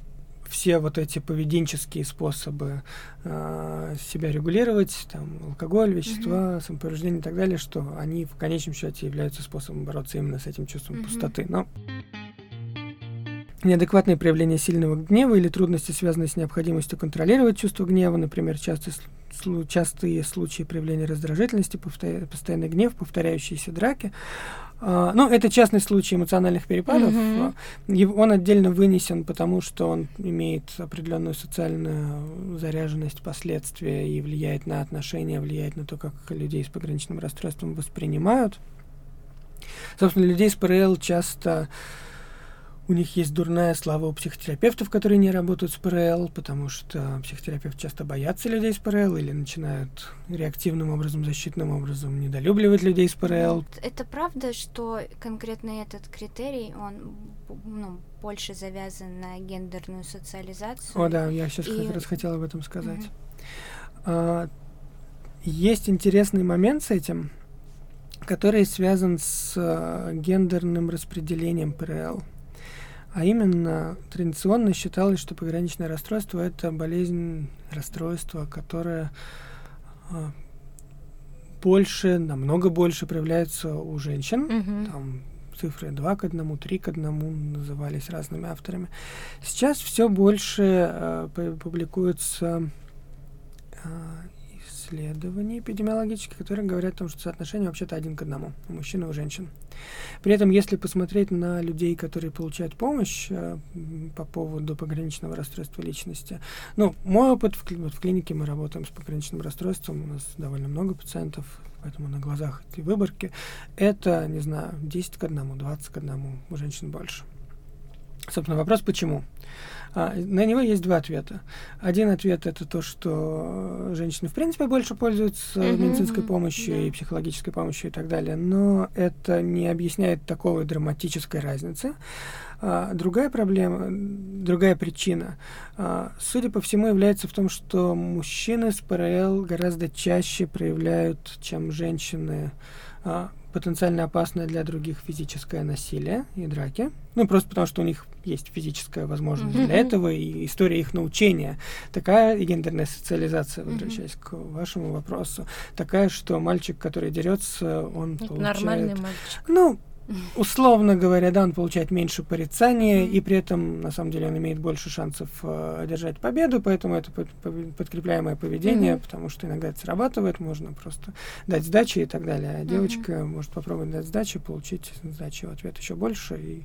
все вот эти поведенческие способы э, себя регулировать, там, алкоголь, вещества, mm-hmm. самоповреждение и так далее, что они в конечном счете являются способом бороться именно с этим чувством mm-hmm. пустоты. Но неадекватные проявления сильного гнева или трудности, связанные с необходимостью контролировать чувство гнева, например, частые, частые случаи проявления раздражительности, постоянный гнев, повторяющиеся драки, Uh, ну, это частный случай эмоциональных перепадов. Mm-hmm. Он отдельно вынесен, потому что он имеет определенную социальную заряженность последствия и влияет на отношения, влияет на то, как людей с пограничным расстройством воспринимают. Собственно, людей с ПРЛ часто у них есть дурная слава у психотерапевтов, которые не работают с ПРЛ, потому что психотерапевты часто боятся людей с ПРЛ или начинают реактивным образом, защитным образом недолюбливать людей с ПРЛ. Это правда, что конкретно этот критерий, он ну, больше завязан на гендерную социализацию? О, да, я сейчас и... как раз хотела об этом сказать. Mm-hmm. А, есть интересный момент с этим, который связан с а, гендерным распределением ПРЛ. А именно, традиционно считалось, что пограничное расстройство – это болезнь, расстройство, которое э, больше, намного больше проявляется у женщин. Mm-hmm. Там цифры 2 к 1, 3 к 1 назывались разными авторами. Сейчас все больше э, публикуются э, исследований эпидемиологических, которые говорят о том, что соотношение вообще-то один к одному у мужчин и у женщин. При этом, если посмотреть на людей, которые получают помощь э, по поводу пограничного расстройства личности, ну, мой опыт, в, вот в клинике мы работаем с пограничным расстройством, у нас довольно много пациентов, поэтому на глазах эти выборки, это, не знаю, 10 к 1, 20 к 1, у женщин больше. Собственно, вопрос почему? А, на него есть два ответа. Один ответ это то, что женщины в принципе больше пользуются mm-hmm. медицинской помощью yeah. и психологической помощью и так далее, но это не объясняет такой драматической разницы. А, другая проблема, другая причина, а, судя по всему, является в том, что мужчины с ПРЛ гораздо чаще проявляют, чем женщины, а, потенциально опасное для других физическое насилие и драки. Ну, просто потому, что у них есть физическая возможность mm-hmm. для этого, и история их научения такая, и гендерная социализация, возвращаясь mm-hmm. к вашему вопросу, такая, что мальчик, который дерется, он Это получает... Нормальный мальчик. Ну, Условно говоря, да, он получает меньше порицания, и при этом, на самом деле, он имеет больше шансов э, одержать победу, поэтому это под, под, подкрепляемое поведение, mm-hmm. потому что иногда это срабатывает, можно просто дать сдачи и так далее. А девочка mm-hmm. может попробовать дать сдачи, получить сдачи в ответ еще больше, и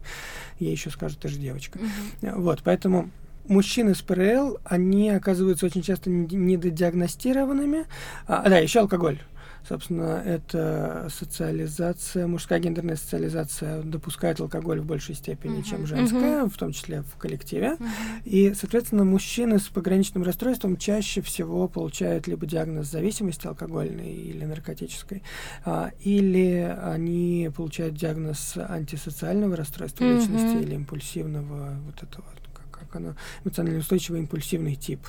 ей еще скажут, ты же девочка. Mm-hmm. Вот, поэтому мужчины с ПРЛ, они оказываются очень часто недодиагностированными. А, да, еще алкоголь. Собственно, это социализация, мужская гендерная социализация допускает алкоголь в большей степени, uh-huh. чем женская, uh-huh. в том числе в коллективе. Uh-huh. И, соответственно, мужчины с пограничным расстройством чаще всего получают либо диагноз зависимости алкогольной или наркотической, а, или они получают диагноз антисоциального расстройства uh-huh. личности или импульсивного вот этого как оно, эмоционально устойчивый импульсивный тип,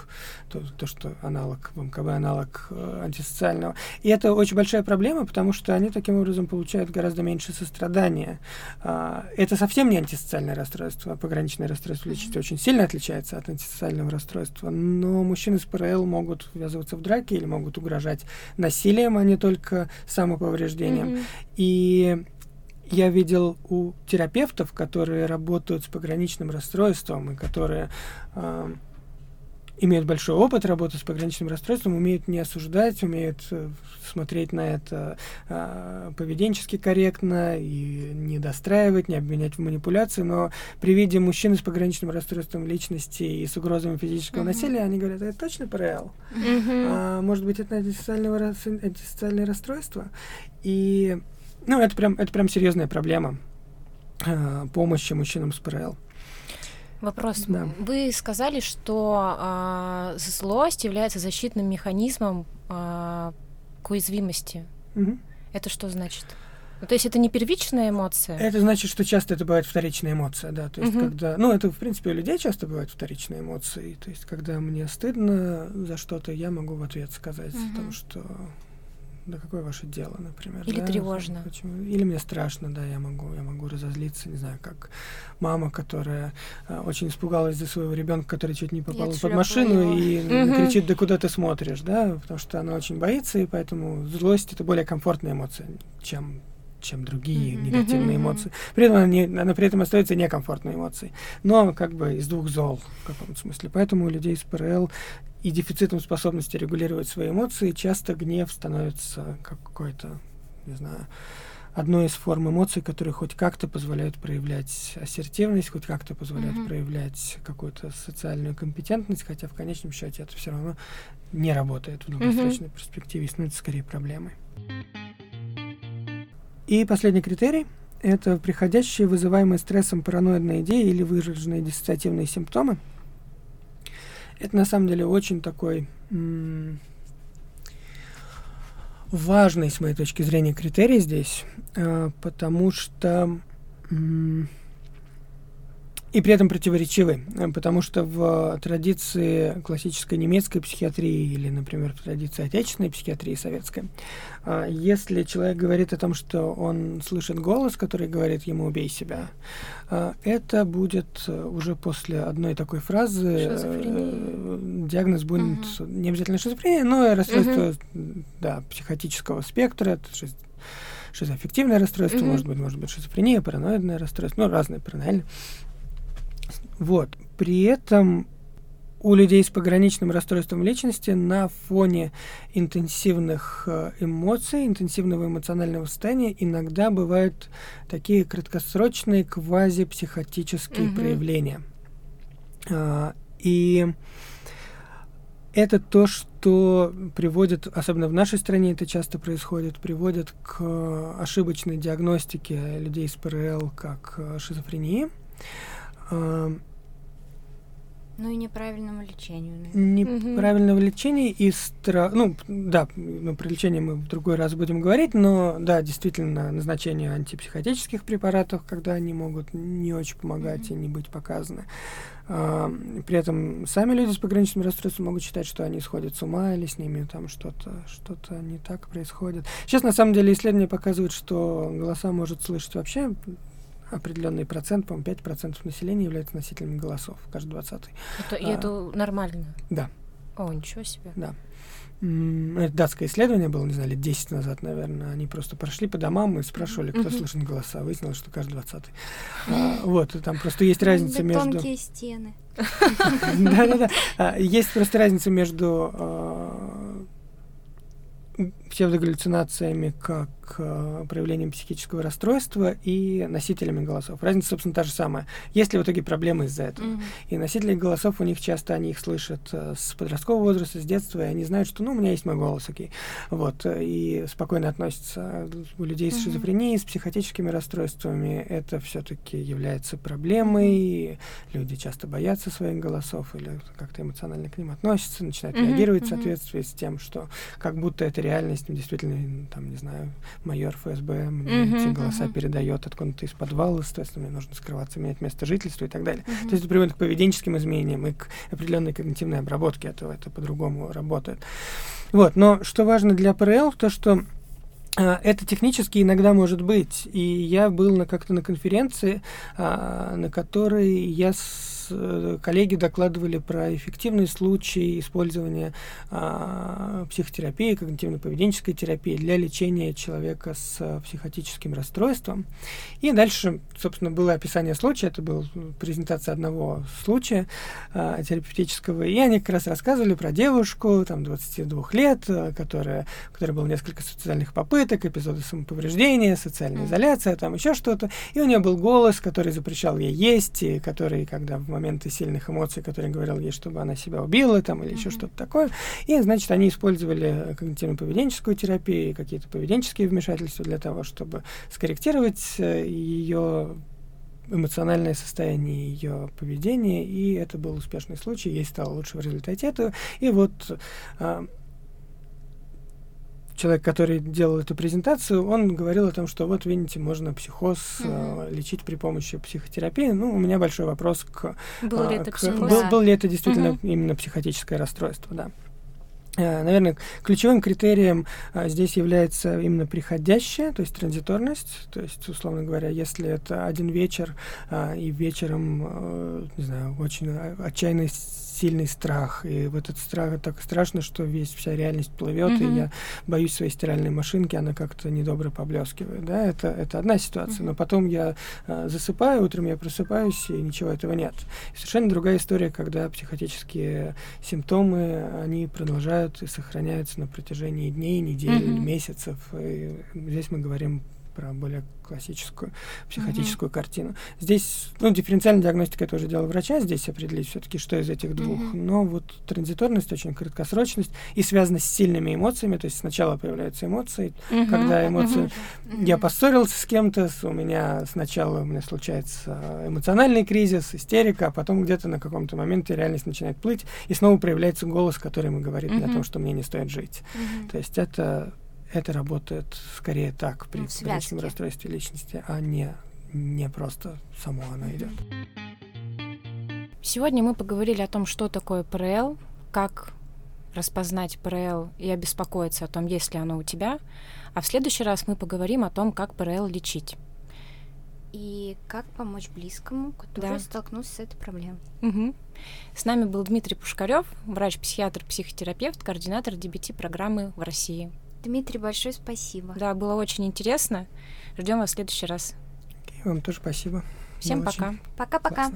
то, то что аналог МКБ, аналог э, антисоциального. И это очень большая проблема, потому что они таким образом получают гораздо меньше сострадания. А, это совсем не антисоциальное расстройство, пограничное расстройство личности очень сильно отличается от антисоциального расстройства, но мужчины с ПРЛ могут ввязываться в драки или могут угрожать насилием, а не только самоповреждением. Mm-hmm. И я видел у терапевтов, которые работают с пограничным расстройством и которые э, имеют большой опыт работы с пограничным расстройством, умеют не осуждать, умеют э, смотреть на это э, поведенчески корректно и не достраивать, не обменять в манипуляции, но при виде мужчины с пограничным расстройством личности и с угрозами физического mm-hmm. насилия, они говорят, это точно ПРЛ? Mm-hmm. А, может быть, это антисоциальное расстройство? И ну, это прям, это прям серьезная проблема э, помощи мужчинам с ПРЛ. Вопрос. Да. Вы сказали, что э, злость является защитным механизмом э, к уязвимости. Угу. Это что значит? Ну, то есть это не первичная эмоция? Это значит, что часто это бывает вторичная эмоция, да. То есть, угу. когда. Ну, это, в принципе, у людей часто бывают вторичные эмоции. То есть, когда мне стыдно за что-то, я могу в ответ сказать угу. о том, что да какое ваше дело, например. Или да? тревожно. Почему? Или мне страшно, да, я могу, я могу разозлиться, не знаю, как мама, которая э, очень испугалась за своего ребенка, который чуть не попал под машину и угу. кричит, да куда ты смотришь, да, потому что она очень боится, и поэтому злость это более комфортная эмоция, чем чем другие mm-hmm. негативные mm-hmm. эмоции. При этом она, не, она при этом остается некомфортной эмоцией. Но как бы из двух зол в каком-то смысле. Поэтому у людей с ПРЛ и дефицитом способности регулировать свои эмоции часто гнев становится какой-то, не знаю, одной из форм эмоций, которые хоть как-то позволяют проявлять ассертивность, хоть как-то позволяют mm-hmm. проявлять какую-то социальную компетентность, хотя в конечном счете это все равно не работает в долгосрочной mm-hmm. перспективе, становится скорее проблемой. И последний критерий – это приходящие, вызываемые стрессом параноидные идеи или выраженные диссоциативные симптомы – это на самом деле очень такой важный, с моей точки зрения, критерий здесь, э, потому что и при этом противоречивы, э, потому что в традиции классической немецкой психиатрии или, например, в традиции отечественной психиатрии советской, э, если человек говорит о том, что он слышит голос, который говорит ему «убей себя», э, это будет уже после одной такой фразы диагноз будет угу. не обязательно шизофрения, но расстройство угу. да, психотического спектра, шизоаффективное расстройство, mm может быть, может быть шизофрения, параноидное расстройство, ну, разные паранойные. Вот. При этом у людей с пограничным расстройством личности на фоне интенсивных э, эмоций, интенсивного эмоционального состояния иногда бывают такие краткосрочные квазипсихотические mm-hmm. проявления. А, и это то, что приводит, особенно в нашей стране это часто происходит, приводит к ошибочной диагностике людей с ПРЛ как э, шизофрении. Ну и неправильному лечению. Неправильного угу. лечения и стра... Ну, да, ну, про лечение мы в другой раз будем говорить, но да, действительно, назначение антипсихотических препаратов, когда они могут не очень помогать угу. и не быть показаны. А, при этом сами люди с пограничным расстройством могут считать, что они сходят с ума или с ними там что-то что не так происходит. Сейчас, на самом деле, исследования показывают, что голоса может слышать вообще определенный процент, по-моему, 5% населения являются носителями голосов, каждый двадцатый. Это, и а, это нормально? Да. О, ничего себе. Да. Это датское исследование было, не знаю, лет 10 назад, наверное. Они просто прошли по домам и спрашивали, кто слышит голоса. Выяснилось, что каждый двадцатый. А, вот, там просто есть разница между... Тонкие стены. Да-да-да. А, есть просто разница между а, псевдогаллюцинациями как э, проявлением психического расстройства и носителями голосов. Разница, собственно, та же самая. Есть ли в итоге проблемы из-за этого? Mm-hmm. И носители голосов у них часто, они их слышат э, с подросткового возраста, с детства, и они знают, что, ну, у меня есть мой голос, окей. Вот, и спокойно относятся. У людей с шизофренией, с психотическими расстройствами это все-таки является проблемой. Mm-hmm. Люди часто боятся своих голосов или как-то эмоционально к ним относятся, начинают mm-hmm. реагировать mm-hmm. в соответствии с тем, что как будто это реальность действительно, там, не знаю, майор ФСБ мне mm-hmm, эти голоса mm-hmm. передает откуда-то из подвала, соответственно, мне нужно скрываться, менять место жительства и так далее. Mm-hmm. То есть это приводит к поведенческим изменениям и к определенной когнитивной обработке этого, это по-другому работает. Вот, но что важно для ПРЛ, то что а, это технически иногда может быть. И я был на, как-то на конференции, а, на которой я с Э, коллеги докладывали про эффективные случаи использования а, психотерапии, когнитивно-поведенческой терапии для лечения человека с а, психотическим расстройством. И дальше, собственно, было описание случая, это была презентация одного случая а, терапевтического, и они как раз рассказывали про девушку, там, 22 лет, а, которая, у которой было несколько социальных попыток, эпизоды самоповреждения, социальная изоляция, там еще что-то, и у нее был голос, который запрещал ей есть, и который, когда в моменты сильных эмоций, которые говорил ей, чтобы она себя убила там или mm-hmm. еще что-то такое. И, значит, они использовали когнитивно-поведенческую терапию, какие-то поведенческие вмешательства для того, чтобы скорректировать э, ее эмоциональное состояние ее поведения, и это был успешный случай, ей стало лучше в результате этого. И вот а, человек, который делал эту презентацию, он говорил о том, что вот, видите, можно психоз mm-hmm. э, лечить при помощи психотерапии. Ну, у меня большой вопрос к... Был э, ли это психоз? Был, был ли это действительно mm-hmm. именно психотическое расстройство, да. Э, наверное, ключевым критерием а, здесь является именно приходящая, то есть транзиторность. То есть, условно говоря, если это один вечер а, и вечером, а, не знаю, очень отчаянный сильный страх. И в этот страх так страшно, что весь вся реальность плывет, mm-hmm. и я боюсь своей стиральной машинки, она как-то недобро поблескивает. Да, это, это одна ситуация. Mm-hmm. Но потом я э, засыпаю, утром я просыпаюсь, и ничего этого нет. И совершенно другая история, когда психотические симптомы, они продолжают и сохраняются на протяжении дней, недель, mm-hmm. месяцев. И здесь мы говорим про более классическую психотическую mm-hmm. картину. Здесь, ну, дифференциальная диагностика это уже дело врача, здесь определить все-таки, что из этих двух. Mm-hmm. Но вот транзиторность, очень краткосрочность и связана с сильными эмоциями, то есть сначала появляются эмоции, mm-hmm. когда эмоции... Mm-hmm. Я поссорился с кем-то, у меня сначала у меня случается эмоциональный кризис, истерика, а потом где-то на каком-то моменте реальность начинает плыть, и снова проявляется голос, который ему говорит mm-hmm. мне о том, что мне не стоит жить. Mm-hmm. То есть это это работает скорее так при ну, расстройстве личности, а не, не просто само оно идет. Сегодня мы поговорили о том, что такое ПРЛ, как распознать ПРЛ и обеспокоиться о том, есть ли оно у тебя. А в следующий раз мы поговорим о том, как ПРЛ лечить. И как помочь близкому, который да. столкнулся с этой проблемой. Угу. С нами был Дмитрий Пушкарев, врач-психиатр, психотерапевт, координатор DBT-программы в России. Дмитрий, большое спасибо. Да, было очень интересно. Ждем вас в следующий раз. Okay, вам тоже спасибо. Всем пока. Пока-пока.